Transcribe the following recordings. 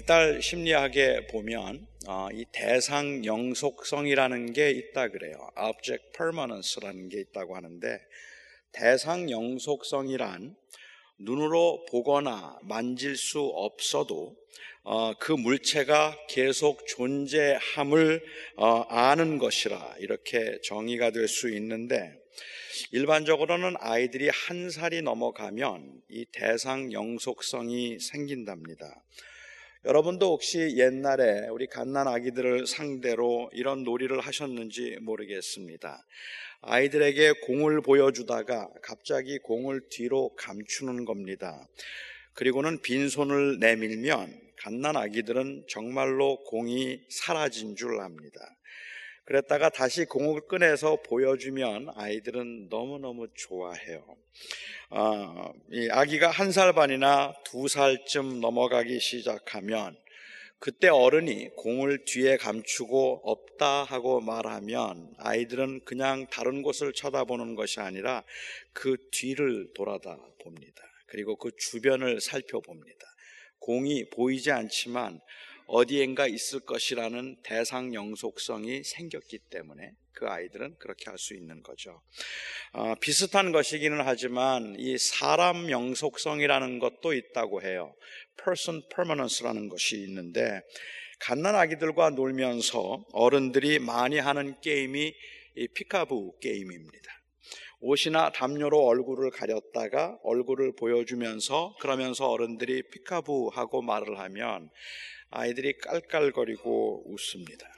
발달 심리학에 보면 어, 이 대상 영속성이라는 게 있다 그래요. Object Permanence라는 게 있다고 하는데 대상 영속성이란 눈으로 보거나 만질 수 없어도 어, 그 물체가 계속 존재함을 어, 아는 것이라 이렇게 정의가 될 수 있는데 일반적으로는 아이들이 한 살이 넘어가면 이 대상 영속성이 생긴답니다. 여러분도 혹시 옛날에 우리 갓난 아기들을 상대로 이런 놀이를 하셨는지 모르겠습니다. 아이들에게 공을 보여주다가 갑자기 공을 뒤로 감추는 겁니다. 그리고는 빈손을 내밀면 갓난 아기들은 정말로 공이 사라진 줄 압니다. 그랬다가 다시 공을 꺼내서 보여주면 아이들은 너무너무 좋아해요. 어, 이 아기가 한 살 반이나 두 살쯤 넘어가기 시작하면 그때 어른이 공을 뒤에 감추고 없다 하고 말하면 아이들은 그냥 다른 곳을 쳐다보는 것이 아니라 그 뒤를 돌아다 봅니다. 그리고 그 주변을 살펴봅니다. 공이 보이지 않지만 어디엔가 있을 것이라는 대상 영속성이 생겼기 때문에 그 아이들은 그렇게 할 수 있는 거죠. 어, 비슷한 것이기는 하지만 이 사람 영속성이라는 것도 있다고 해요. person permanence라는 것이 있는데 갓난 아기들과 놀면서 어른들이 많이 하는 게임이 이 피카부 게임입니다. 옷이나 담요로 얼굴을 가렸다가 얼굴을 보여주면서 그러면서 어른들이 피카부 하고 말을 하면 아이들이 깔깔거리고 웃습니다.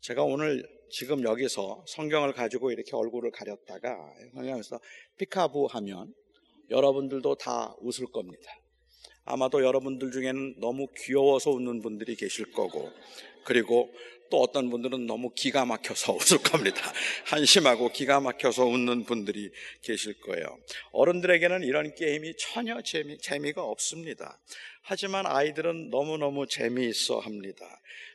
제가 오늘 지금 여기서 성경을 가지고 이렇게 얼굴을 가렸다가 성경에서 피카부 하면 여러분들도 다 웃을 겁니다. 아마도 여러분들 중에는 너무 귀여워서 웃는 분들이 계실 거고, 그리고 또 어떤 분들은 너무 기가 막혀서 웃을 겁니다. 한심하고 기가 막혀서 웃는 분들이 계실 거예요. 어른들에게는 이런 게임이 전혀 재미, 재미가 없습니다. 하지만 아이들은 너무너무 재미있어 합니다.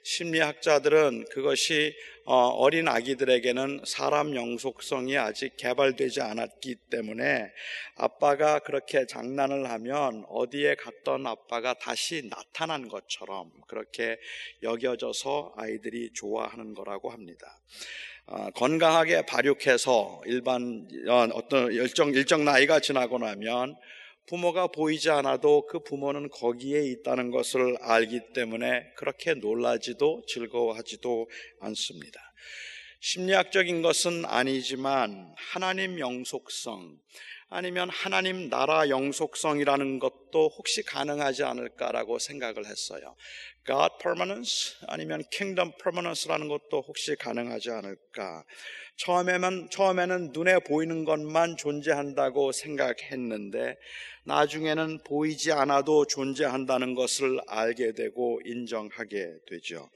심리학자들은 그것이 어, 어린 아기들에게는 사람 영속성이 아직 개발되지 않았기 때문에 아빠가 그렇게 장난을 하면 어디에 갔던 아빠가 다시 나타난 것처럼 그렇게 여겨져서 아이들이 좋아하는 거라고 합니다. 어, 건강하게 발육해서 일반 어, 어떤 일정 일정 나이가 지나고 나면 부모가 보이지 않아도 그 부모는 거기에 있다는 것을 알기 때문에 그렇게 놀라지도 즐거워하지도 않습니다. 심리학적인 것은 아니지만 하나님 영속성 아니면 하나님 나라 영속성이라는 것도 혹시 가능하지 않을까라고 생각을 했어요. God permanence 아니면 kingdom permanence라는 것도 혹시 가능하지 않을까? 처음에만 처음에는 눈에 보이는 것만 존재한다고 생각했는데 나중에는 보이지 않아도 존재한다는 것을 알게 되고 인정하게 되죠.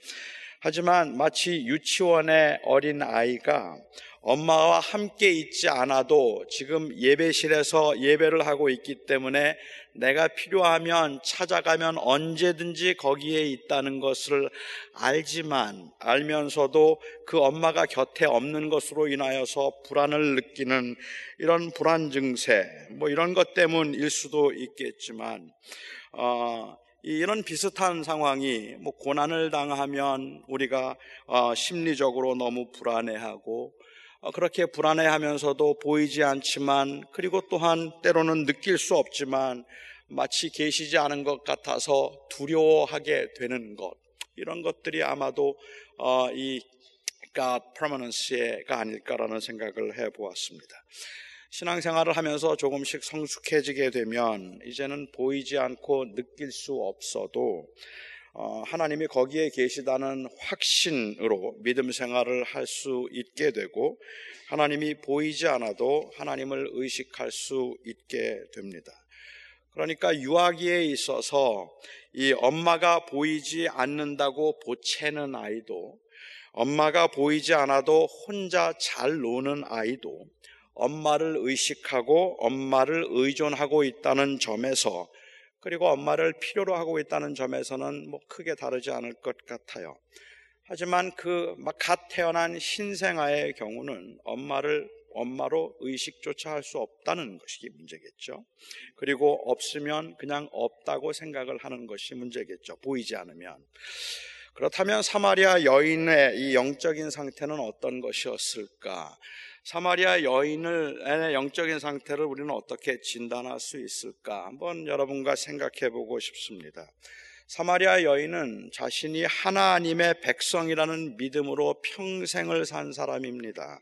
하지만 마치 유치원의 어린 아이가 엄마와 함께 있지 않아도 지금 예배실에서 예배를 하고 있기 때문에 내가 필요하면 찾아가면 언제든지 거기에 있다는 것을 알지만 알면서도 그 엄마가 곁에 없는 것으로 인하여서 불안을 느끼는 이런 불안 증세 뭐 이런 것 때문일 수도 있겠지만 어, 이런 비슷한 상황이 뭐 고난을 당하면 우리가 어, 심리적으로 너무 불안해하고 어, 그렇게 불안해하면서도 보이지 않지만 그리고 또한 때로는 느낄 수 없지만 마치 계시지 않은 것 같아서 두려워하게 되는 것 이런 것들이 아마도 어, 이 God permanence가 아닐까라는 생각을 해보았습니다. 신앙생활을 하면서 조금씩 성숙해지게 되면 이제는 보이지 않고 느낄 수 없어도 어, 하나님이 거기에 계시다는 확신으로 믿음 생활을 할 수 있게 되고 하나님이 보이지 않아도 하나님을 의식할 수 있게 됩니다. 그러니까 유아기에 있어서 이 엄마가 보이지 않는다고 보채는 아이도 엄마가 보이지 않아도 혼자 잘 노는 아이도 엄마를 의식하고 엄마를 의존하고 있다는 점에서 그리고 엄마를 필요로 하고 있다는 점에서는 뭐 크게 다르지 않을 것 같아요. 하지만 그막갓 태어난 신생아의 경우는 엄마를 엄마로 의식조차 할 수 없다는 것이 문제겠죠. 그리고 없으면 그냥 없다고 생각을 하는 것이 문제겠죠. 보이지 않으면. 그렇다면 사마리아 여인의 이 영적인 상태는 어떤 것이었을까? 사마리아 여인의 영적인 상태를 우리는 어떻게 진단할 수 있을까? 한번 여러분과 생각해 보고 싶습니다. 사마리아 여인은 자신이 하나님의 백성이라는 믿음으로 평생을 산 사람입니다.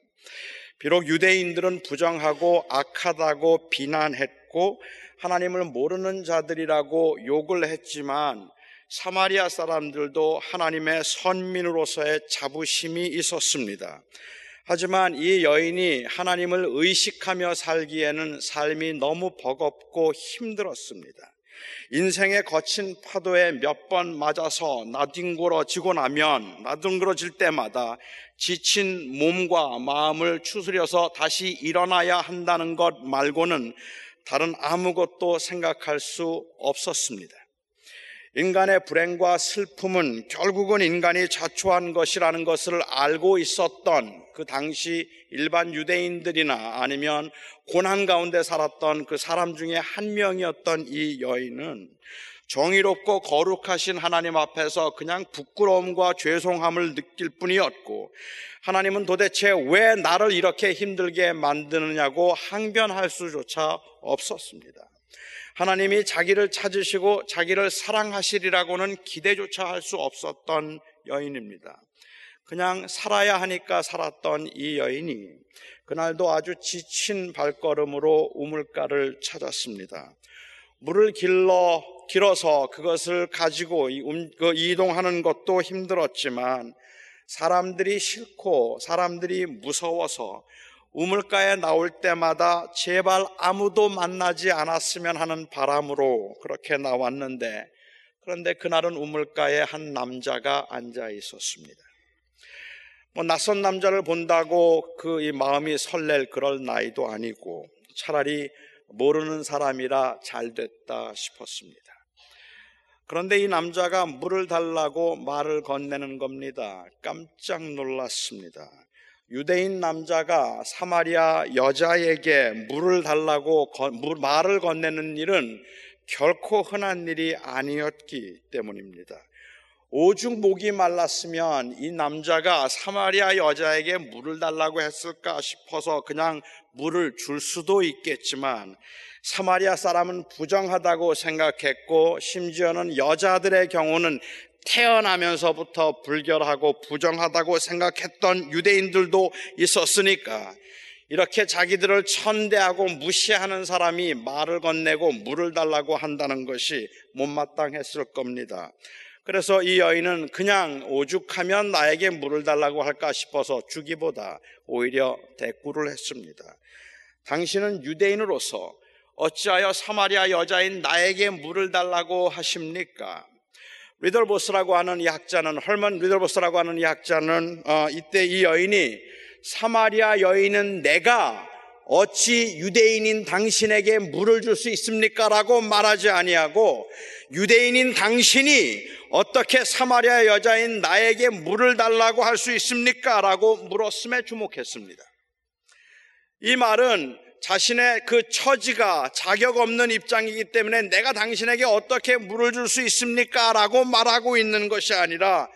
비록 유대인들은 부정하고 악하다고 비난했고 하나님을 모르는 자들이라고 욕을 했지만 사마리아 사람들도 하나님의 선민으로서의 자부심이 있었습니다. 하지만 이 여인이 하나님을 의식하며 살기에는 삶이 너무 버겁고 힘들었습니다. 인생의 거친 파도에 몇 번 맞아서 나뒹굴어지고 나면 나뒹굴어질 때마다 지친 몸과 마음을 추스려서 다시 일어나야 한다는 것 말고는 다른 아무것도 생각할 수 없었습니다. 인간의 불행과 슬픔은 결국은 인간이 자초한 것이라는 것을 알고 있었던 그 당시 일반 유대인들이나 아니면 고난 가운데 살았던 그 사람 중에 한 명이었던 이 여인은 정의롭고 거룩하신 하나님 앞에서 그냥 부끄러움과 죄송함을 느낄 뿐이었고 하나님은 도대체 왜 나를 이렇게 힘들게 만드느냐고 항변할 수조차 없었습니다. 하나님이 자기를 찾으시고 자기를 사랑하시리라고는 기대조차 할 수 없었던 여인입니다. 그냥 살아야 하니까 살았던 이 여인이 그날도 아주 지친 발걸음으로 우물가를 찾았습니다. 물을 길러 길어서 그것을 가지고 그 이동하는 것도 힘들었지만 사람들이 싫고 사람들이 무서워서 우물가에 나올 때마다 제발 아무도 만나지 않았으면 하는 바람으로 그렇게 나왔는데 그런데 그날은 우물가에 한 남자가 앉아 있었습니다. 뭐 낯선 남자를 본다고 그 마음이 설렐 그럴 나이도 아니고 차라리 모르는 사람이라 잘 됐다 싶었습니다. 그런데 이 남자가 물을 달라고 말을 건네는 겁니다. 깜짝 놀랐습니다. 유대인 남자가 사마리아 여자에게 물을 달라고 말을 건네는 일은 결코 흔한 일이 아니었기 때문입니다. 오죽 목이 말랐으면 이 남자가 사마리아 여자에게 물을 달라고 했을까 싶어서 그냥 물을 줄 수도 있겠지만 사마리아 사람은 부정하다고 생각했고 심지어는 여자들의 경우는 태어나면서부터 불결하고 부정하다고 생각했던 유대인들도 있었으니까 이렇게 자기들을 천대하고 무시하는 사람이 말을 건네고 물을 달라고 한다는 것이 못마땅했을 겁니다. 그래서 이 여인은 그냥 오죽하면 나에게 물을 달라고 할까 싶어서 주기보다 오히려 대꾸를 했습니다. 당신은 유대인으로서 어찌하여 사마리아 여자인 나에게 물을 달라고 하십니까? 리덜보스라고 하는 이 학자는 헐먼 리덜보스라고 하는 이 학자는 어, 이때 이 여인이 사마리아 여인은 내가 어찌 유대인인 당신에게 물을 줄 수 있습니까? 라고 말하지 아니하고 유대인인 당신이 어떻게 사마리아 여자인 나에게 물을 달라고 할 수 있습니까? 라고 물었음에 주목했습니다. 이 말은 자신의 그 처지가 자격 없는 입장이기 때문에 내가 당신에게 어떻게 물을 줄 수 있습니까? 라고 말하고 있는 것이 아니라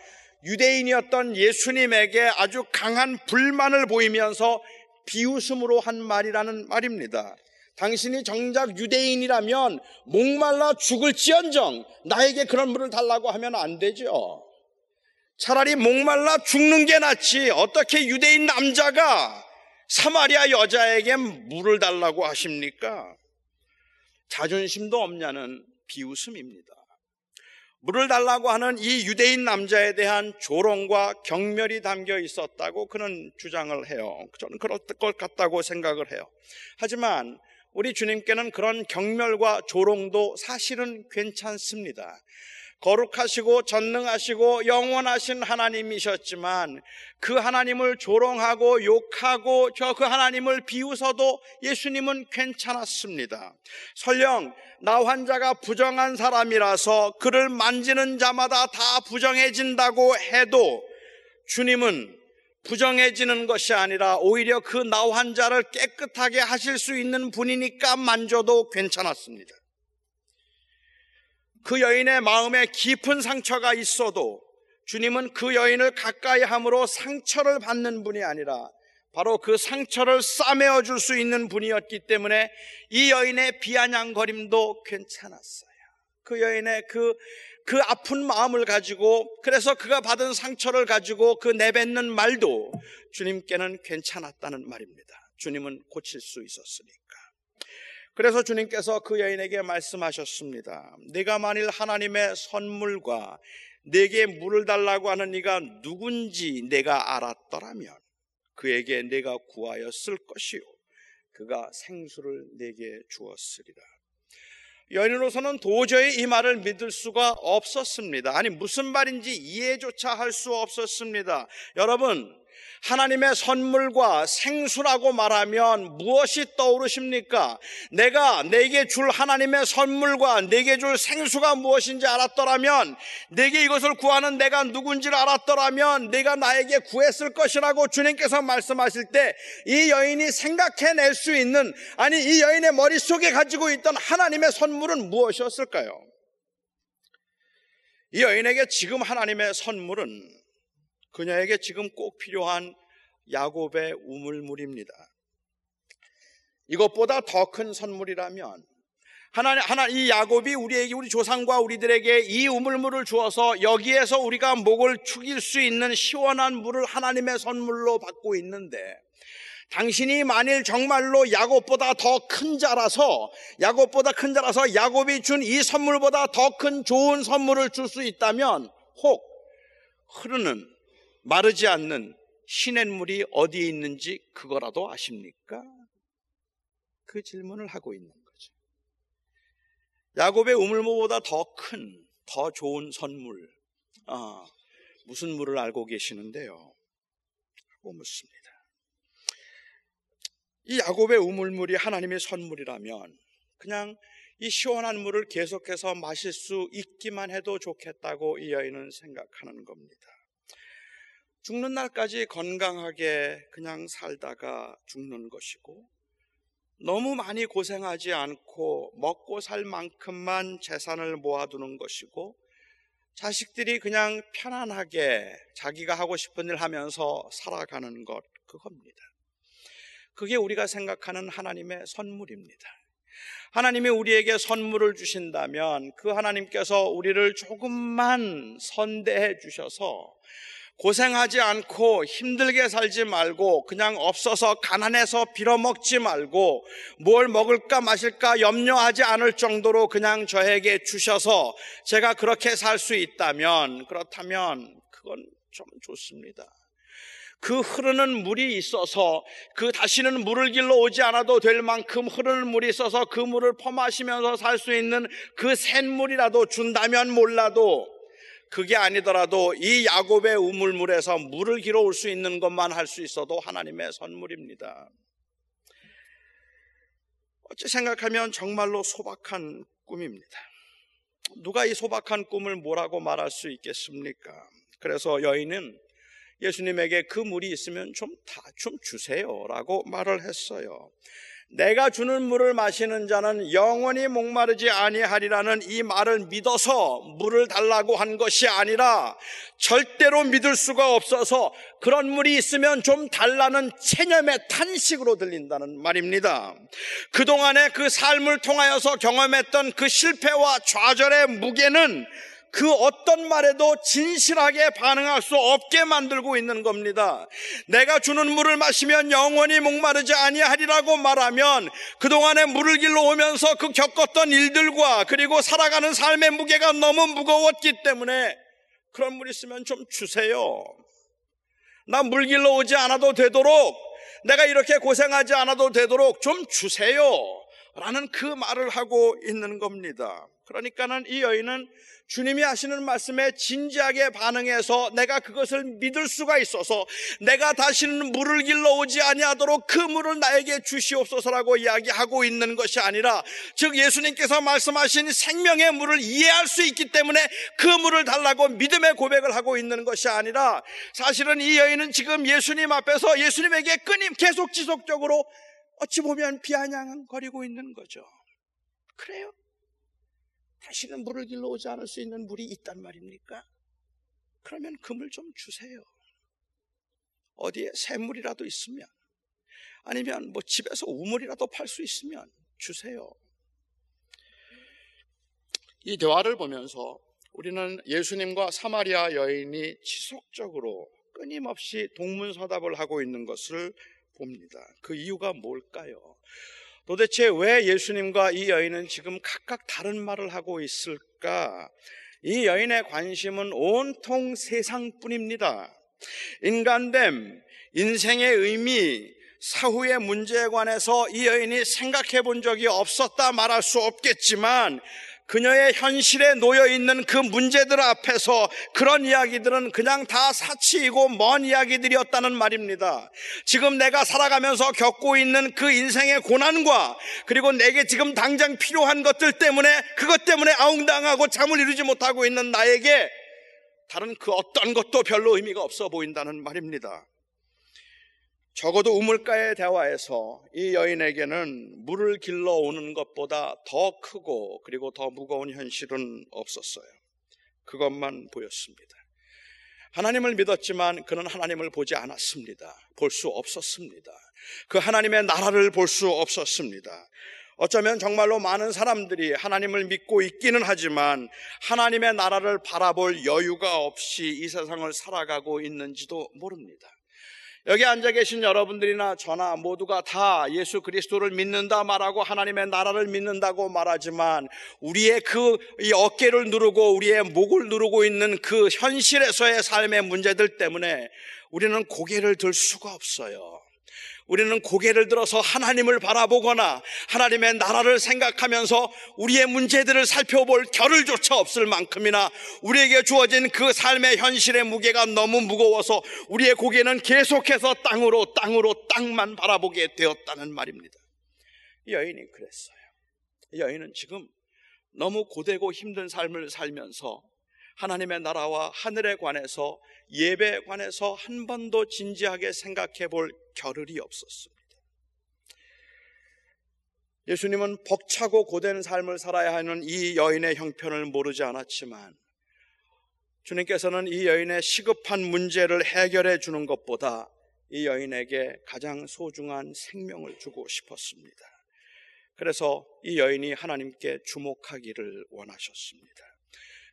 유대인이었던 예수님에게 아주 강한 불만을 보이면서 비웃음으로 한 말이라는 말입니다. 당신이 정작 유대인이라면 목말라 죽을지언정 나에게 그런 물을 달라고 하면 안 되죠. 차라리 목말라 죽는 게 낫지. 어떻게 유대인 남자가 사마리아 여자에게 물을 달라고 하십니까? 자존심도 없냐는 비웃음입니다. 물을 달라고 하는 이 유대인 남자에 대한 조롱과 경멸이 담겨 있었다고 그는 주장을 해요. 저는 그럴 것 같다고 생각을 해요. 하지만 우리 주님께는 그런 경멸과 조롱도 사실은 괜찮습니다. 거룩하시고 전능하시고 영원하신 하나님이셨지만 그 하나님을 조롱하고 욕하고 저 그 하나님을 비웃어도 예수님은 괜찮았습니다. 설령 나 환자가 부정한 사람이라서 그를 만지는 자마다 다 부정해진다고 해도 주님은 부정해지는 것이 아니라 오히려 그 나 환자를 깨끗하게 하실 수 있는 분이니까 만져도 괜찮았습니다. 그 여인의 마음에 깊은 상처가 있어도 주님은 그 여인을 가까이 함으로 상처를 받는 분이 아니라 바로 그 상처를 싸매어 줄 수 있는 분이었기 때문에 이 여인의 비아냥거림도 괜찮았어요. 그 여인의 그, 그 아픈 마음을 가지고 그래서 그가 받은 상처를 가지고 그 내뱉는 말도 주님께는 괜찮았다는 말입니다. 주님은 고칠 수 있었으니까. 그래서 주님께서 그 여인에게 말씀하셨습니다. 네가 만일 하나님의 선물과 내게 물을 달라고 하는 네가 누군지 내가 알았더라면 그에게 내가 구하였을 것이요 그가 생수를 내게 주었으리라. 여인으로서는 도저히 이 말을 믿을 수가 없었습니다. 아니 무슨 말인지 이해조차 할 수 없었습니다. 여러분 하나님의 선물과 생수라고 말하면 무엇이 떠오르십니까? 내가 내게 줄 하나님의 선물과 내게 줄 생수가 무엇인지 알았더라면 내게 이것을 구하는 내가 누군지를 알았더라면 내가 나에게 구했을 것이라고 주님께서 말씀하실 때 이 여인이 생각해낼 수 있는 아니 이 여인의 머릿속에 가지고 있던 하나님의 선물은 무엇이었을까요? 이 여인에게 지금 하나님의 선물은 그녀에게 지금 꼭 필요한 야곱의 우물물입니다. 이것보다 더 큰 선물이라면 하나님 하나 이 야곱이 우리에게 우리 조상과 우리들에게 이 우물물을 주어서 여기에서 우리가 목을 축일 수 있는 시원한 물을 하나님의 선물로 받고 있는데 당신이 만일 정말로 야곱보다 더 큰 자라서 야곱보다 큰 자라서 야곱이 준 이 선물보다 더 큰 좋은 선물을 줄 수 있다면 혹 흐르는 마르지 않는 시냇물이 어디에 있는지 그거라도 아십니까? 그 질문을 하고 있는 거죠. 야곱의 우물무보다 더 큰, 더 좋은 선물, 아, 무슨 물을 알고 계시는데요? 하고 묻습니다. 이 야곱의 우물물이 하나님의 선물이라면 그냥 이 시원한 물을 계속해서 마실 수 있기만 해도 좋겠다고 이 여인은 생각하는 겁니다. 죽는 날까지 건강하게 그냥 살다가 죽는 것이고 너무 많이 고생하지 않고 먹고 살 만큼만 재산을 모아두는 것이고 자식들이 그냥 편안하게 자기가 하고 싶은 일 하면서 살아가는 것 그겁니다. 그게 우리가 생각하는 하나님의 선물입니다. 하나님이 우리에게 선물을 주신다면 그 하나님께서 우리를 조금만 선대해 주셔서 고생하지 않고 힘들게 살지 말고 그냥 없어서 가난해서 빌어먹지 말고 뭘 먹을까 마실까 염려하지 않을 정도로 그냥 저에게 주셔서 제가 그렇게 살 수 있다면 그렇다면 그건 좀 좋습니다. 그 흐르는 물이 있어서 그 다시는 물을 길러 오지 않아도 될 만큼 흐르는 물이 있어서 그 물을 퍼마시면서 살 수 있는 그 샘물이라도 준다면 몰라도 그게 아니더라도 이 야곱의 우물물에서 물을 길어올 수 있는 것만 할 수 있어도 하나님의 선물입니다. 어찌 생각하면 정말로 소박한 꿈입니다. 누가 이 소박한 꿈을 뭐라고 말할 수 있겠습니까? 그래서 여인은 예수님에게 그 물이 있으면 좀 다 좀 주세요라고 말을 했어요. 내가 주는 물을 마시는 자는 영원히 목마르지 아니하리라는 이 말을 믿어서 물을 달라고 한 것이 아니라 절대로 믿을 수가 없어서 그런 물이 있으면 좀 달라는 체념의 탄식으로 들린다는 말입니다. 그동안의 그 삶을 통하여서 경험했던 그 실패와 좌절의 무게는 그 어떤 말에도 진실하게 반응할 수 없게 만들고 있는 겁니다. 내가 주는 물을 마시면 영원히 목마르지 아니하리라고 말하면 그동안에 물을 길러 오면서 그 겪었던 일들과 그리고 살아가는 삶의 무게가 너무 무거웠기 때문에 그런 물 있으면 좀 주세요. 나 물 길러 오지 않아도 되도록 내가 이렇게 고생하지 않아도 되도록 좀 주세요. 라는 그 말을 하고 있는 겁니다. 그러니까는 이 여인은 주님이 하시는 말씀에 진지하게 반응해서 내가 그것을 믿을 수가 있어서 내가 다시는 물을 길러 오지 아니하도록 그 물을 나에게 주시옵소서라고 이야기하고 있는 것이 아니라 즉 예수님께서 말씀하신 생명의 물을 이해할 수 있기 때문에 그 물을 달라고 믿음의 고백을 하고 있는 것이 아니라 사실은 이 여인은 지금 예수님 앞에서 예수님에게 끊임 계속 지속적으로 어찌 보면 비아냥거리고 있는 거죠. 그래요? 다시는 물을 길러 오지 않을 수 있는 물이 있단 말입니까? 그러면 그물좀 주세요. 어디에 샘물이라도 있으면 아니면 뭐 집에서 우물이라도 팔 수 있으면 주세요. 이 대화를 보면서 우리는 예수님과 사마리아 여인이 지속적으로 끊임없이 동문서답을 하고 있는 것을 봅니다. 그 이유가 뭘까요? 도대체 왜 예수님과 이 여인은 지금 각각 다른 말을 하고 있을까? 이 여인의 관심은 온통 세상뿐입니다. 인간됨, 인생의 의미, 사후의 문제에 관해서 이 여인이 생각해 본 적이 없었다 말할 수 없겠지만 그녀의 현실에 놓여 있는 그 문제들 앞에서 그런 이야기들은 그냥 다 사치이고 먼 이야기들이었다는 말입니다. 지금 내가 살아가면서 겪고 있는 그 인생의 고난과 그리고 내게 지금 당장 필요한 것들 때문에 그것 때문에 아웅당하고 잠을 이루지 못하고 있는 나에게 다른 그 어떤 것도 별로 의미가 없어 보인다는 말입니다. 적어도 우물가의 대화에서 이 여인에게는 물을 길러 오는 것보다 더 크고 그리고 더 무거운 현실은 없었어요. 그것만 보였습니다. 하나님을 믿었지만 그는 하나님을 보지 않았습니다. 볼 수 없었습니다. 그 하나님의 나라를 볼 수 없었습니다. 어쩌면 정말로 많은 사람들이 하나님을 믿고 있기는 하지만 하나님의 나라를 바라볼 여유가 없이 이 세상을 살아가고 있는지도 모릅니다. 여기 앉아 계신 여러분들이나 저나 모두가 다 예수 그리스도를 믿는다 말하고 하나님의 나라를 믿는다고 말하지만 우리의 그 이 어깨를 누르고 우리의 목을 누르고 있는 그 현실에서의 삶의 문제들 때문에 우리는 고개를 들 수가 없어요. 우리는 고개를 들어서 하나님을 바라보거나 하나님의 나라를 생각하면서 우리의 문제들을 살펴볼 겨를조차 없을 만큼이나 우리에게 주어진 그 삶의 현실의 무게가 너무 무거워서 우리의 고개는 계속해서 땅으로 땅으로 땅만 바라보게 되었다는 말입니다. 여인이 그랬어요. 여인은 지금 너무 고되고 힘든 삶을 살면서 하나님의 나라와 하늘에 관해서 예배에 관해서 한 번도 진지하게 생각해 볼 겨를이 없었습니다. 예수님은 벅차고 고된 삶을 살아야 하는 이 여인의 형편을 모르지 않았지만 주님께서는 이 여인의 시급한 문제를 해결해 주는 것보다 이 여인에게 가장 소중한 생명을 주고 싶었습니다. 그래서 이 여인이 하나님께 주목하기를 원하셨습니다.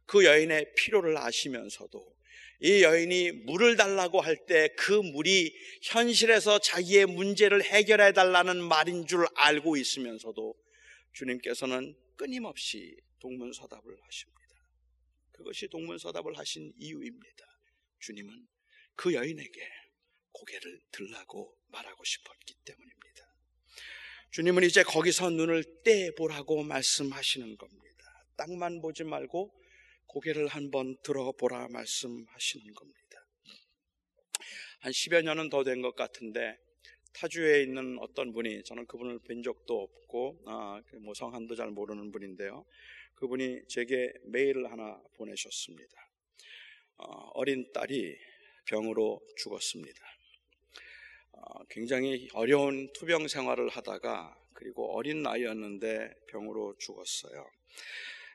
그 여인의 필요를 아시면서도 이 여인이 물을 달라고 할 때 그 물이 현실에서 자기의 문제를 해결해 달라는 말인 줄 알고 있으면서도 주님께서는 끊임없이 동문서답을 하십니다. 그것이 동문서답을 하신 이유입니다. 주님은 그 여인에게 고개를 들라고 말하고 싶었기 때문입니다. 주님은 이제 거기서 눈을 떼보라고 말씀하시는 겁니다. 땅만 보지 말고 고개를 한번 들어보라 말씀하시는 겁니다. 한 10여 년은 더 된 것 같은데 타주에 있는 어떤 분이 저는 그분을 뵌 적도 없고 아, 그뭐 성함도 잘 모르는 분인데요. 그분이 제게 메일을 하나 보내셨습니다. 어, 린 딸이 병으로 죽었습니다. 어, 굉장히 어려운 투병 생활을 하다가 그리고 어린 나이였는데 병으로 죽었어요.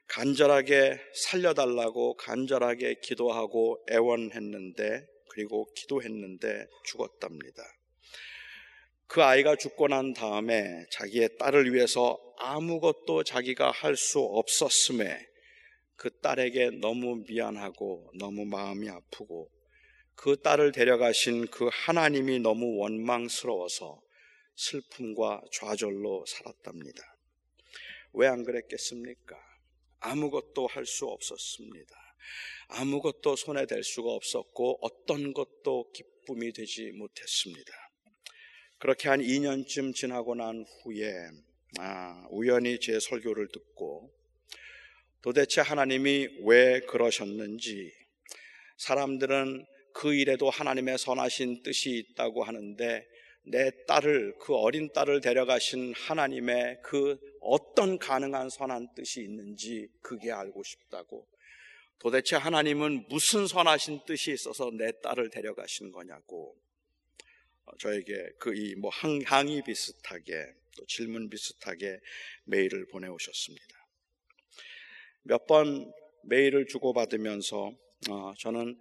간절하게 살려달라고 간절하게 기도하고 애원했는데 그리고 기도했는데 죽었답니다. 그 아이가 죽고 난 다음에 자기의 딸을 위해서 아무것도 자기가 할 수 없었음에 그 딸에게 너무 미안하고 너무 마음이 아프고 그 딸을 데려가신 그 하나님이 너무 원망스러워서 슬픔과 좌절로 살았답니다. 왜 안 그랬겠습니까? 아무것도 할 수 없었습니다. 아무것도 손에 댈 수가 없었고 어떤 것도 기쁨이 되지 못했습니다. 그렇게 한 2년쯤 지나고 난 후에 아, 우연히 제 설교를 듣고 도대체 하나님이 왜 그러셨는지 사람들은 그 일에도 하나님의 선하신 뜻이 있다고 하는데 내 딸을 그 어린 딸을 데려가신 하나님의 그 어떤 가능한 선한 뜻이 있는지 그게 알고 싶다고 도대체 하나님은 무슨 선하신 뜻이 있어서 내 딸을 데려가신 거냐고 어, 저에게 그 이 뭐 항의 비슷하게 또 질문 비슷하게 메일을 보내오셨습니다. 몇 번 메일을 주고받으면서 어, 저는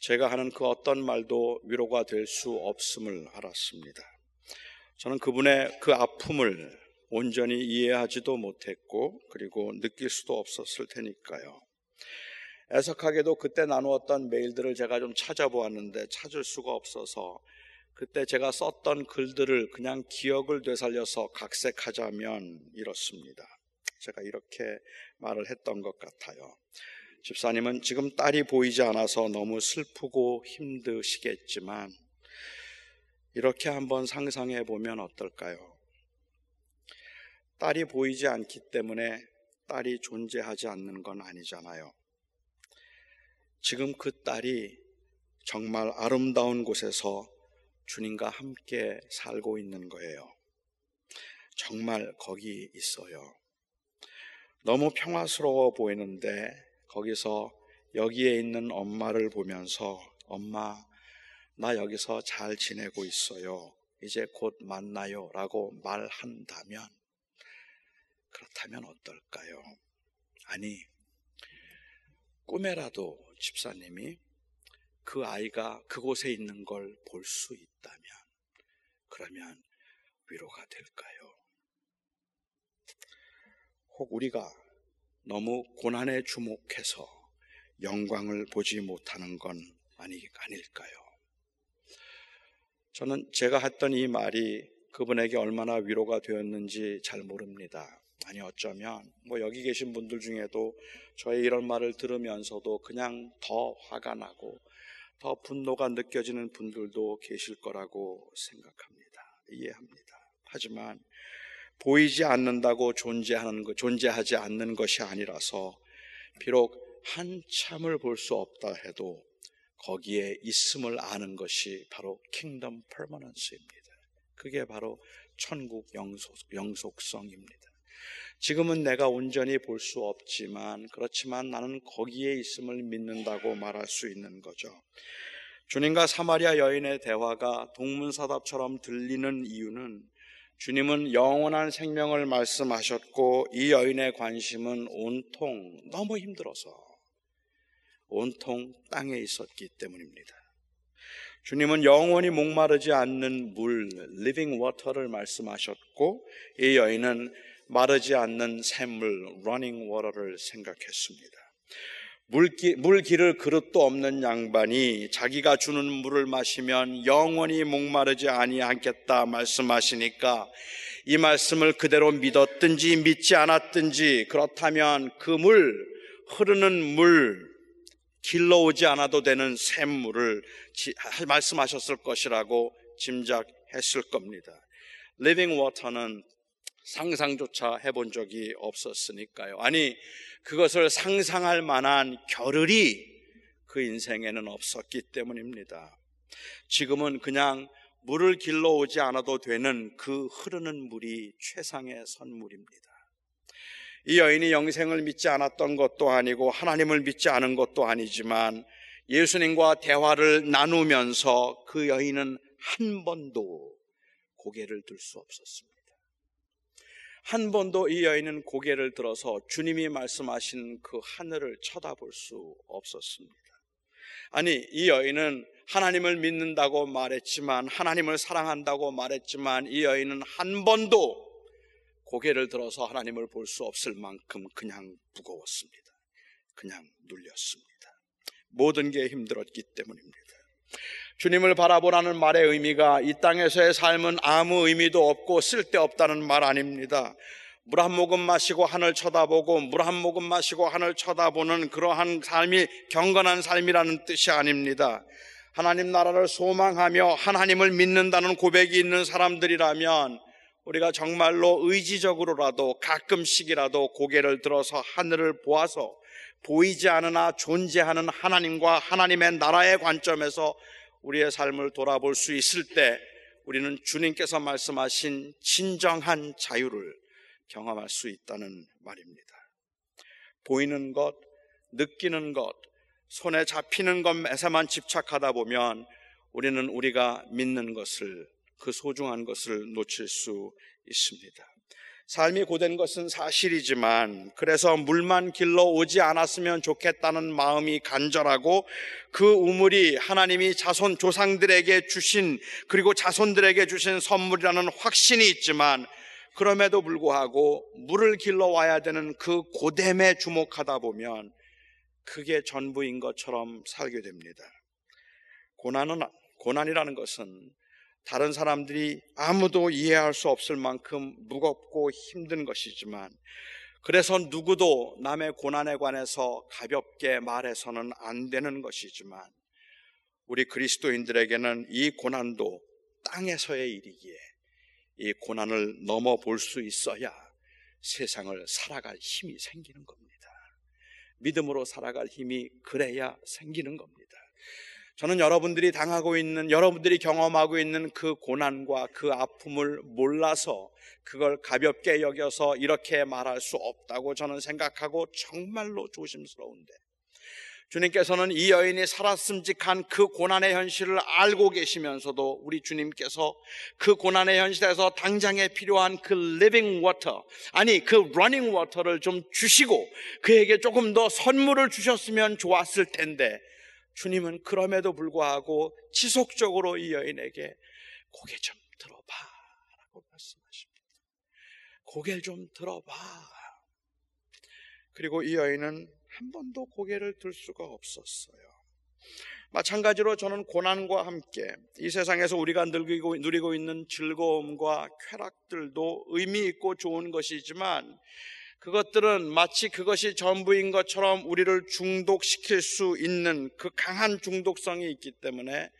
제가 하는 그 어떤 말도 위로가 될 수 없음을 알았습니다. 저는 그분의 그 아픔을 온전히 이해하지도 못했고 그리고 느낄 수도 없었을 테니까요. 애석하게도 그때 나누었던 메일들을 제가 좀 찾아보았는데 찾을 수가 없어서 그때 제가 썼던 글들을 그냥 기억을 되살려서 각색하자면 이렇습니다. 제가 이렇게 말을 했던 것 같아요. 집사님은 지금 딸이 보이지 않아서 너무 슬프고 힘드시겠지만 이렇게 한번 상상해 보면 어떨까요? 딸이 보이지 않기 때문에 딸이 존재하지 않는 건 아니잖아요. 지금 그 딸이 정말 아름다운 곳에서 주님과 함께 살고 있는 거예요. 정말 거기 있어요. 너무 평화스러워 보이는데 거기서 여기에 있는 엄마를 보면서 엄마, 나 여기서 잘 지내고 있어요. 이제 곧 만나요. 라고 말한다면, 그렇다면 어떨까요? 아니, 꿈에라도 집사님이 그 아이가 그곳에 있는 걸 볼 수 있다면, 그러면 위로가 될까요? 혹 우리가 너무 고난에 주목해서 영광을 보지 못하는 건 아니, 아닐까요? 저는 제가 했던 이 말이 그분에게 얼마나 위로가 되었는지 잘 모릅니다. 아니, 어쩌면, 뭐, 여기 계신 분들 중에도 저의 이런 말을 들으면서도 그냥 더 화가 나고 더 분노가 느껴지는 분들도 계실 거라고 생각합니다. 이해합니다. 하지만 보이지 않는다고 존재하는 것, 존재하지 않는 것이 아니라서 비록 한참을 볼 수 없다 해도 거기에 있음을 아는 것이 바로 킹덤 퍼머넌스입니다. 그게 바로 천국 영속, 영속 성입니다. 지금은 내가 온전히 볼 수 없지만 그렇지만 나는 거기에 있음을 믿는다고 말할 수 있는 거죠. 주님과 사마리아 여인의 대화가 동문서답처럼 들리는 이유는 주님은 영원한 생명을 말씀하셨고 이 여인의 관심은 온통 너무 힘들어서 온통 땅에 있었기 때문입니다. 주님은 영원히 목마르지 않는 물, living water를 말씀하셨고 이 여인은 마르지 않는 샘물, running water를 생각했습니다. 물기, 물 기를 그릇도 없는 양반이 자기가 주는 물을 마시면 영원히 목마르지 아니하겠다 말씀하시니까 이 말씀을 그대로 믿었든지 믿지 않았든지 그렇다면 그 물, 흐르는 물, 길러오지 않아도 되는 샘물을 말씀하셨을 것이라고 짐작했을 겁니다. living water는 상상조차 해본 적이 없었으니까요. 아니, 그것을 상상할 만한 겨를이 그 인생에는 없었기 때문입니다. 지금은 그냥 물을 길러 오지 않아도 되는 그 흐르는 물이 최상의 선물입니다. 이 여인이 영생을 믿지 않았던 것도 아니고 하나님을 믿지 않은 것도 아니지만 예수님과 대화를 나누면서 그 여인은 한 번도 고개를 들 수 없었습니다. 한 번도 이 여인은 고개를 들어서 주님이 말씀하신 그 하늘을 쳐다볼 수 없었습니다. 아니, 이 여인은 하나님을 믿는다고 말했지만, 하나님을 사랑한다고 말했지만, 이 여인은 한 번도 고개를 들어서 하나님을 볼 수 없을 만큼 그냥 무거웠습니다. 그냥 눌렸습니다. 모든 게 힘들었기 때문입니다. 주님을 바라보라는 말의 의미가 이 땅에서의 삶은 아무 의미도 없고 쓸데없다는 말 아닙니다. 물 한 모금 마시고 하늘 쳐다보고 물 한 모금 마시고 하늘 쳐다보는 그러한 삶이 경건한 삶이라는 뜻이 아닙니다. 하나님 나라를 소망하며 하나님을 믿는다는 고백이 있는 사람들이라면 우리가 정말로 의지적으로라도 가끔씩이라도 고개를 들어서 하늘을 보아서 보이지 않으나 존재하는 하나님과 하나님의 나라의 관점에서 우리의 삶을 돌아볼 수 있을 때 우리는 주님께서 말씀하신 진정한 자유를 경험할 수 있다는 말입니다. 보이는 것, 느끼는 것, 손에 잡히는 것에서만 집착하다 보면 우리는 우리가 믿는 것을 그 소중한 것을 놓칠 수 있습니다. 삶이 고된 것은 사실이지만 그래서 물만 길러 오지 않았으면 좋겠다는 마음이 간절하고 그 우물이 하나님이 자손 조상들에게 주신 그리고 자손들에게 주신 선물이라는 확신이 있지만 그럼에도 불구하고 물을 길러 와야 되는 그 고됨에 주목하다 보면 그게 전부인 것처럼 살게 됩니다. 고난은 고난이라는 것은 다른 사람들이 아무도 이해할 수 없을 만큼 무겁고 힘든 것이지만 그래서 누구도 남의 고난에 관해서 가볍게 말해서는 안 되는 것이지만 우리 그리스도인들에게는 이 고난도 땅에서의 일이기에 이 고난을 넘어 볼 수 있어야 세상을 살아갈 힘이 생기는 겁니다. 믿음으로 살아갈 힘이 그래야 생기는 겁니다. 저는 여러분들이 당하고 있는, 여러분들이 경험하고 있는 그 고난과 그 아픔을 몰라서 그걸 가볍게 여겨서 이렇게 말할 수 없다고 저는 생각하고 정말로 조심스러운데. 주님께서는 이 여인이 살았음직한 그 고난의 현실을 알고 계시면서도 우리 주님께서 그 고난의 현실에서 당장에 필요한 그 living water, 아니 그 running water를 좀 주시고 그에게 조금 더 선물을 주셨으면 좋았을 텐데 주님은 그럼에도 불구하고 지속적으로 이 여인에게 고개 좀 들어봐 라고 말씀하십니다. 고개를 좀 들어봐. 그리고 이 여인은 한 번도 고개를 들 수가 없었어요. 마찬가지로 저는 고난과 함께 이 세상에서 우리가 누리고, 누리고 있는 즐거움과 쾌락들도 의미 있고 좋은 것이지만 그것들은 마치 그것이 전부인 것처럼 우리를 중독시킬 수 있는 그 강한 중독성이 있기 때문에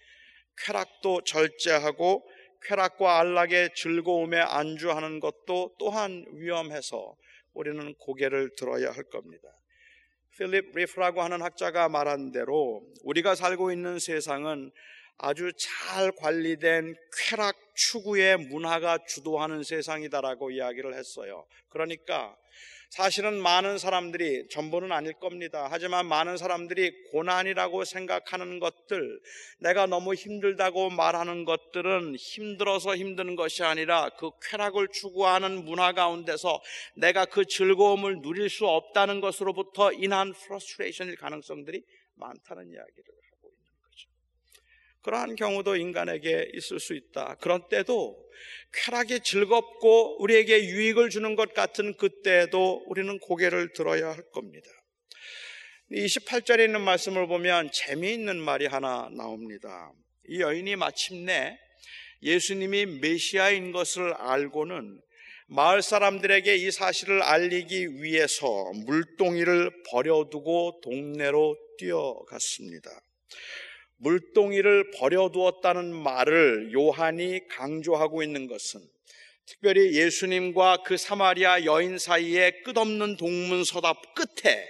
쾌락도 절제하고 쾌락과 안락의 즐거움에 안주하는 것도 또한 위험해서 우리는 고개를 들어야 할 겁니다. 필립 리프라고 하는 학자가 말한 대로 우리가 살고 있는 세상은 아주 잘 관리된 쾌락 추구의 문화가 주도하는 세상이다라고 이야기를 했어요. 그러니까 사실은 많은 사람들이 전부는 아닐 겁니다. 하지만 많은 사람들이 고난이라고 생각하는 것들, 내가 너무 힘들다고 말하는 것들은 힘들어서 힘드는 것이 아니라 그 쾌락을 추구하는 문화 가운데서 내가 그 즐거움을 누릴 수 없다는 것으로부터 인한 frustration일 가능성들이 많다는 이야기를. 그러한 경우도 인간에게 있을 수 있다. 그런 때도 쾌락이 즐겁고 우리에게 유익을 주는 것 같은 그때에도 우리는 고개를 들어야 할 겁니다. 28절에 있는 말씀을 보면 재미있는 말이 하나 나옵니다. 이 여인이 마침내 예수님이 메시아인 것을 알고는 마을 사람들에게 이 사실을 알리기 위해서 물동이를 버려두고 동네로 뛰어갔습니다. 물동이를 버려두었다는 말을 요한이 강조하고 있는 것은 특별히 예수님과 그 사마리아 여인 사이에 끝없는 동문서답 끝에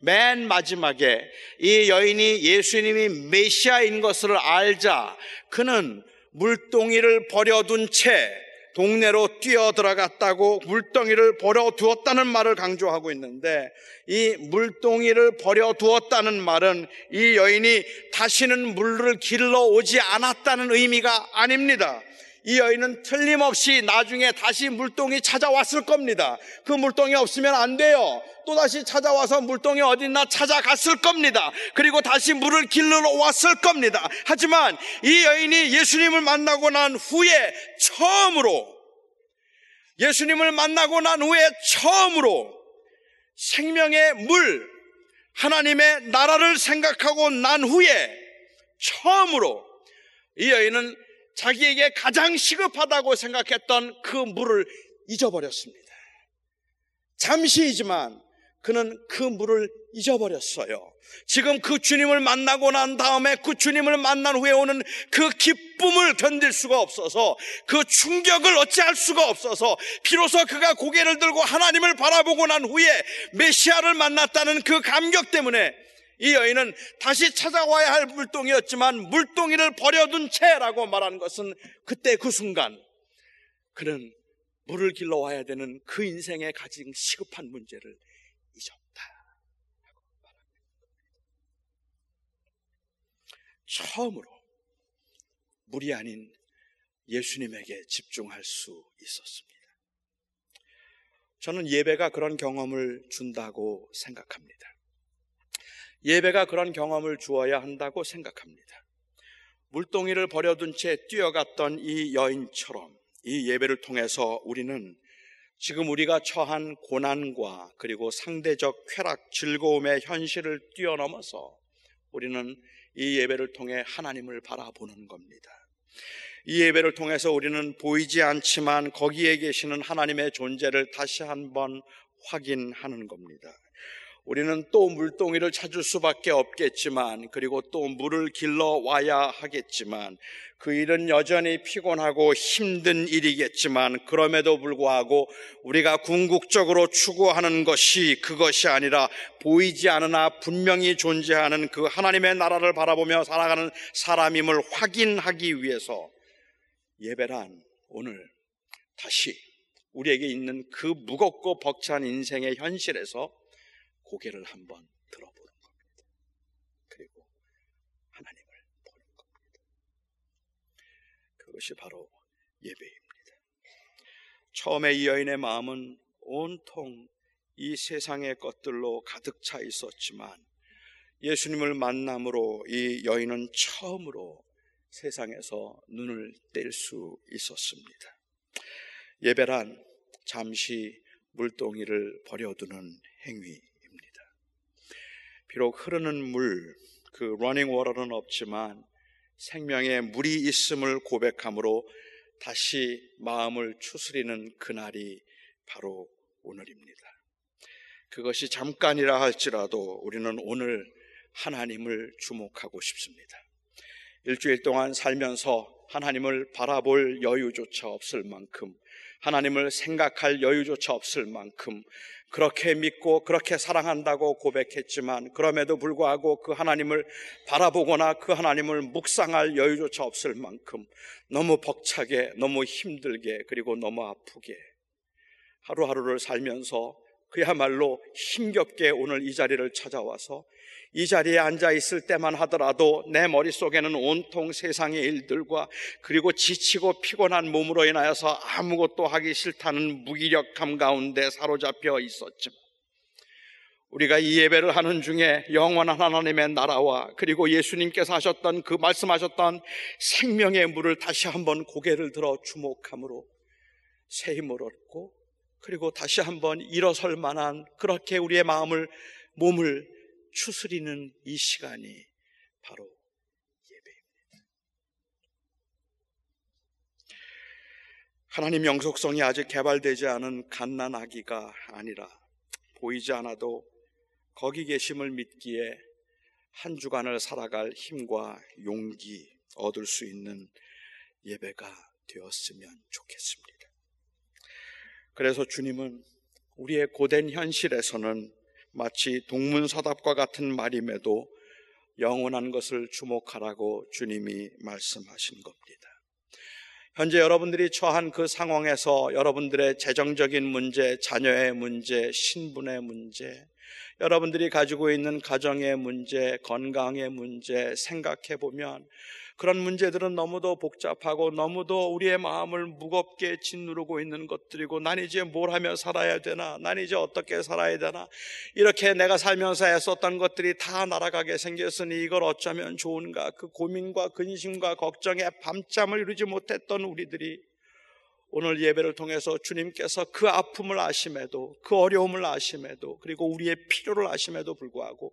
맨 마지막에 이 여인이 예수님이 메시아인 것을 알자 그는 물동이를 버려둔 채 동네로 뛰어 들어갔다고 물동이를 버려 두었다는 말을 강조하고 있는데 이 물동이를 버려 두었다는 말은 이 여인이 다시는 물을 길러 오지 않았다는 의미가 아닙니다. 이 여인은 틀림없이 나중에 다시 물동이 찾아왔을 겁니다. 그 물동이 없으면 안 돼요. 또 다시 찾아와서 물동이 어딨나 찾아갔을 겁니다. 그리고 다시 물을 길러 왔을 겁니다. 하지만 이 여인이 예수님을 만나고 난 후에 처음으로 예수님을 만나고 난 후에 처음으로 생명의 물, 하나님의 나라를 생각하고 난 후에 처음으로 이 여인은 자기에게 가장 시급하다고 생각했던 그 물을 잊어버렸습니다. 잠시이지만 그는 그 물을 잊어버렸어요. 지금 그 주님을 만나고 난 다음에 그 주님을 만난 후에 오는 그 기쁨을 견딜 수가 없어서 그 충격을 어찌할 수가 없어서 비로소 그가 고개를 들고 하나님을 바라보고 난 후에 메시아를 만났다는 그 감격 때문에 이 여인은 다시 찾아와야 할 물동이었지만 물동이를 버려둔 채라고 말하는 것은 그때 그 순간 그는 물을 길러 와야 되는 그 인생에 가진 시급한 문제를 처음으로 물이 아닌 예수님에게 집중할 수 있었습니다. 저는 예배가 그런 경험을 준다고 생각합니다. 예배가 그런 경험을 주어야 한다고 생각합니다. 물동이를 버려둔 채 뛰어갔던 이 여인처럼 이 예배를 통해서 우리는 지금 우리가 처한 고난과 그리고 상대적 쾌락, 즐거움의 현실을 뛰어넘어서 우리는 이 예배를 통해 하나님을 바라보는 겁니다. 이 예배를 통해서 우리는 보이지 않지만 거기에 계시는 하나님의 존재를 다시 한번 확인하는 겁니다. 우리는 또 물동이를 찾을 수밖에 없겠지만, 그리고 또 물을 길러 와야 하겠지만, 그 일은 여전히 피곤하고 힘든 일이겠지만, 그럼에도 불구하고 우리가 궁극적으로 추구하는 것이 그것이 아니라 보이지 않으나 분명히 존재하는 그 하나님의 나라를 바라보며 살아가는 사람임을 확인하기 위해서 예배란 오늘 다시 우리에게 있는 그 무겁고 벅찬 인생의 현실에서 고개를 한번 들어보는 겁니다. 그리고 하나님을 보는 겁니다. 그것이 바로 예배입니다. 처음에 이 여인의 마음은 온통 이 세상의 것들로 가득 차 있었지만 예수님을 만남으로 이 여인은 처음으로 세상에서 눈을 뗄 수 있었습니다. 예배란 잠시 물동이를 버려두는 행위 비록 흐르는 물, 그 running water는 없지만 생명의 물이 있음을 고백함으로 다시 마음을 추스리는 그날이 바로 오늘입니다. 그것이 잠깐이라 할지라도 우리는 오늘 하나님을 주목하고 싶습니다. 일주일 동안 살면서 하나님을 바라볼 여유조차 없을 만큼 하나님을 생각할 여유조차 없을 만큼 그렇게 믿고 그렇게 사랑한다고 고백했지만 그럼에도 불구하고 그 하나님을 바라보거나 그 하나님을 묵상할 여유조차 없을 만큼 너무 벅차게 너무 힘들게 그리고 너무 아프게 하루하루를 살면서 그야말로 힘겹게 오늘 이 자리를 찾아와서 이 자리에 앉아 있을 때만 하더라도 내 머릿속에는 온통 세상의 일들과 그리고 지치고 피곤한 몸으로 인하여서 아무것도 하기 싫다는 무기력함 가운데 사로잡혀 있었지만 우리가 이 예배를 하는 중에 영원한 하나님의 나라와 그리고 예수님께서 하셨던 그 말씀하셨던 생명의 물을 다시 한번 고개를 들어 주목함으로 새 힘을 얻고 그리고 다시 한번 일어설 만한 그렇게 우리의 마음을 몸을 추스리는 이 시간이 바로 예배입니다. 하나님 영속성이 아직 개발되지 않은 갓난 아기가 아니라 보이지 않아도 거기 계심을 믿기에 한 주간을 살아갈 힘과 용기 얻을 수 있는 예배가 되었으면 좋겠습니다. 그래서 주님은 우리의 고된 현실에서는 마치 동문서답과 같은 말임에도 영원한 것을 주목하라고 주님이 말씀하신 겁니다. 현재 여러분들이 처한 그 상황에서 여러분들의 재정적인 문제, 자녀의 문제, 신분의 문제, 여러분들이 가지고 있는 가정의 문제, 건강의 문제 생각해 보면 그런 문제들은 너무도 복잡하고 너무도 우리의 마음을 무겁게 짓누르고 있는 것들이고 난 이제 뭘 하며 살아야 되나? 난 이제 어떻게 살아야 되나? 이렇게 내가 살면서 했었던 것들이 다 날아가게 생겼으니 이걸 어쩌면 좋은가? 그 고민과 근심과 걱정에 밤잠을 이루지 못했던 우리들이 오늘 예배를 통해서 주님께서 그 아픔을 아심에도 그 어려움을 아심에도 그리고 우리의 필요를 아심에도 불구하고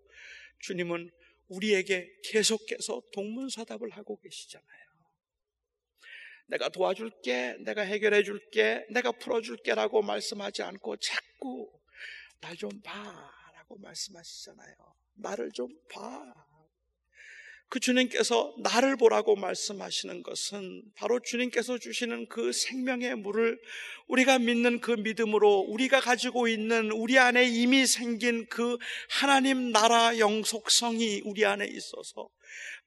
주님은 우리에게 계속해서 동문서답을 하고 계시잖아요. 내가 도와줄게, 내가 해결해 줄게, 내가 풀어줄게라고 말씀하지 않고 자꾸 날 좀 봐 라고 말씀하시잖아요. 나를 좀 봐. 그 주님께서 나를 보라고 말씀하시는 것은 바로 주님께서 주시는 그 생명의 물을 우리가 믿는 그 믿음으로 우리가 가지고 있는 우리 안에 이미 생긴 그 하나님 나라 영속성이 우리 안에 있어서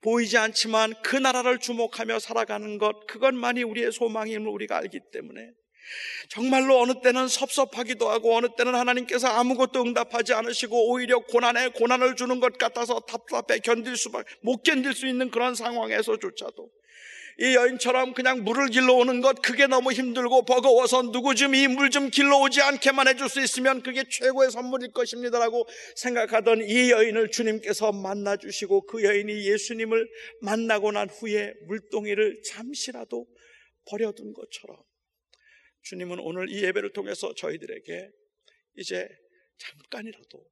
보이지 않지만 그 나라를 주목하며 살아가는 것, 그것만이 우리의 소망임을 우리가 알기 때문에 정말로 어느 때는 섭섭하기도 하고 어느 때는 하나님께서 아무것도 응답하지 않으시고 오히려 고난에 고난을 주는 것 같아서 답답해 견딜 수밖에 못 견딜 수 있는 그런 상황에서조차도 이 여인처럼 그냥 물을 길러오는 것 그게 너무 힘들고 버거워서 누구 좀 이 물 좀 길러오지 않게만 해줄 수 있으면 그게 최고의 선물일 것입니다라고 생각하던 이 여인을 주님께서 만나주시고 그 여인이 예수님을 만나고 난 후에 물동이를 잠시라도 버려둔 것처럼 주님은 오늘 이 예배를 통해서 저희들에게 이제 잠깐이라도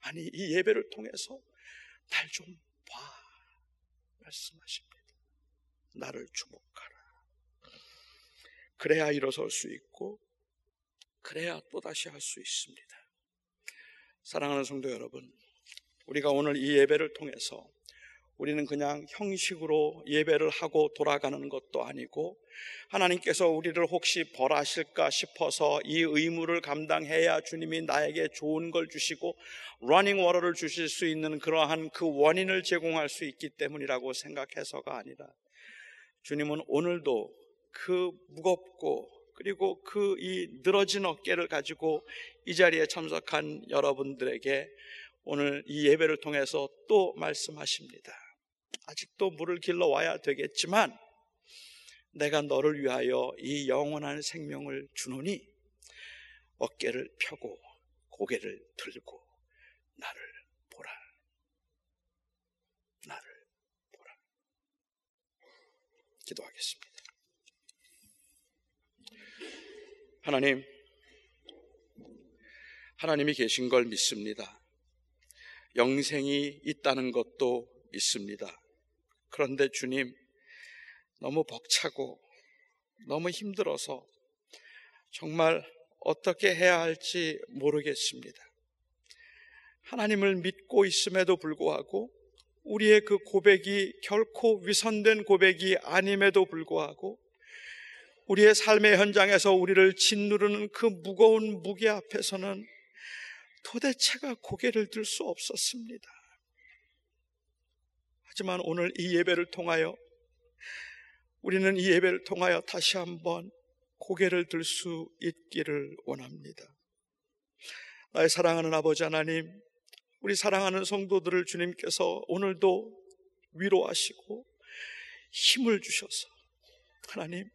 아니 이 예배를 통해서 날 좀 봐 말씀하십니다. 나를 주목하라. 그래야 일어설 수 있고 그래야 또다시 할 수 있습니다. 사랑하는 성도 여러분, 우리가 오늘 이 예배를 통해서 우리는 그냥 형식으로 예배를 하고 돌아가는 것도 아니고 하나님께서 우리를 혹시 벌하실까 싶어서 이 의무를 감당해야 주님이 나에게 좋은 걸 주시고 running water를 주실 수 있는 그러한 그 원인을 제공할 수 있기 때문이라고 생각해서가 아니라 주님은 오늘도 그 무겁고 그리고 그 이 늘어진 어깨를 가지고 이 자리에 참석한 여러분들에게 오늘 이 예배를 통해서 또 말씀하십니다. 아직도 물을 길러 와야 되겠지만 내가 너를 위하여 이 영원한 생명을 주노니 어깨를 펴고 고개를 들고 나를 보라. 나를 보라. 기도하겠습니다. 하나님, 하나님이 계신 걸 믿습니다. 영생이 있다는 것도 믿습니다. 그런데 주님, 너무 벅차고 너무 힘들어서 정말 어떻게 해야 할지 모르겠습니다. 하나님을 믿고 있음에도 불구하고 우리의 그 고백이 결코 위선된 고백이 아님에도 불구하고 우리의 삶의 현장에서 우리를 짓누르는 그 무거운 무게 앞에서는 도대체가 고개를 들 수 없었습니다. 하지만 오늘 이 예배를 통하여 우리는 이 예배를 통하여 다시 한번 고개를 들 수 있기를 원합니다. 나의 사랑하는 아버지 하나님, 우리 사랑하는 성도들을 주님께서 오늘도 위로하시고 힘을 주셔서 하나님,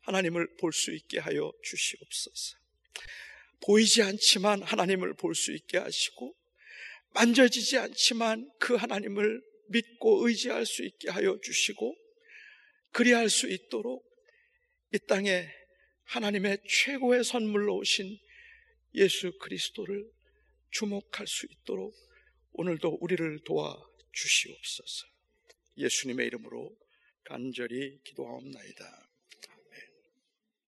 하나님을 볼 수 있게 하여 주시옵소서. 보이지 않지만 하나님을 볼 수 있게 하시고 만져지지 않지만 그 하나님을 믿고 의지할 수 있게 하여 주시고 그리할 수 있도록 이 땅에 하나님의 최고의 선물로 오신 예수 그리스도를 주목할 수 있도록 오늘도 우리를 도와 주시옵소서. 예수님의 이름으로 간절히 기도하옵나이다.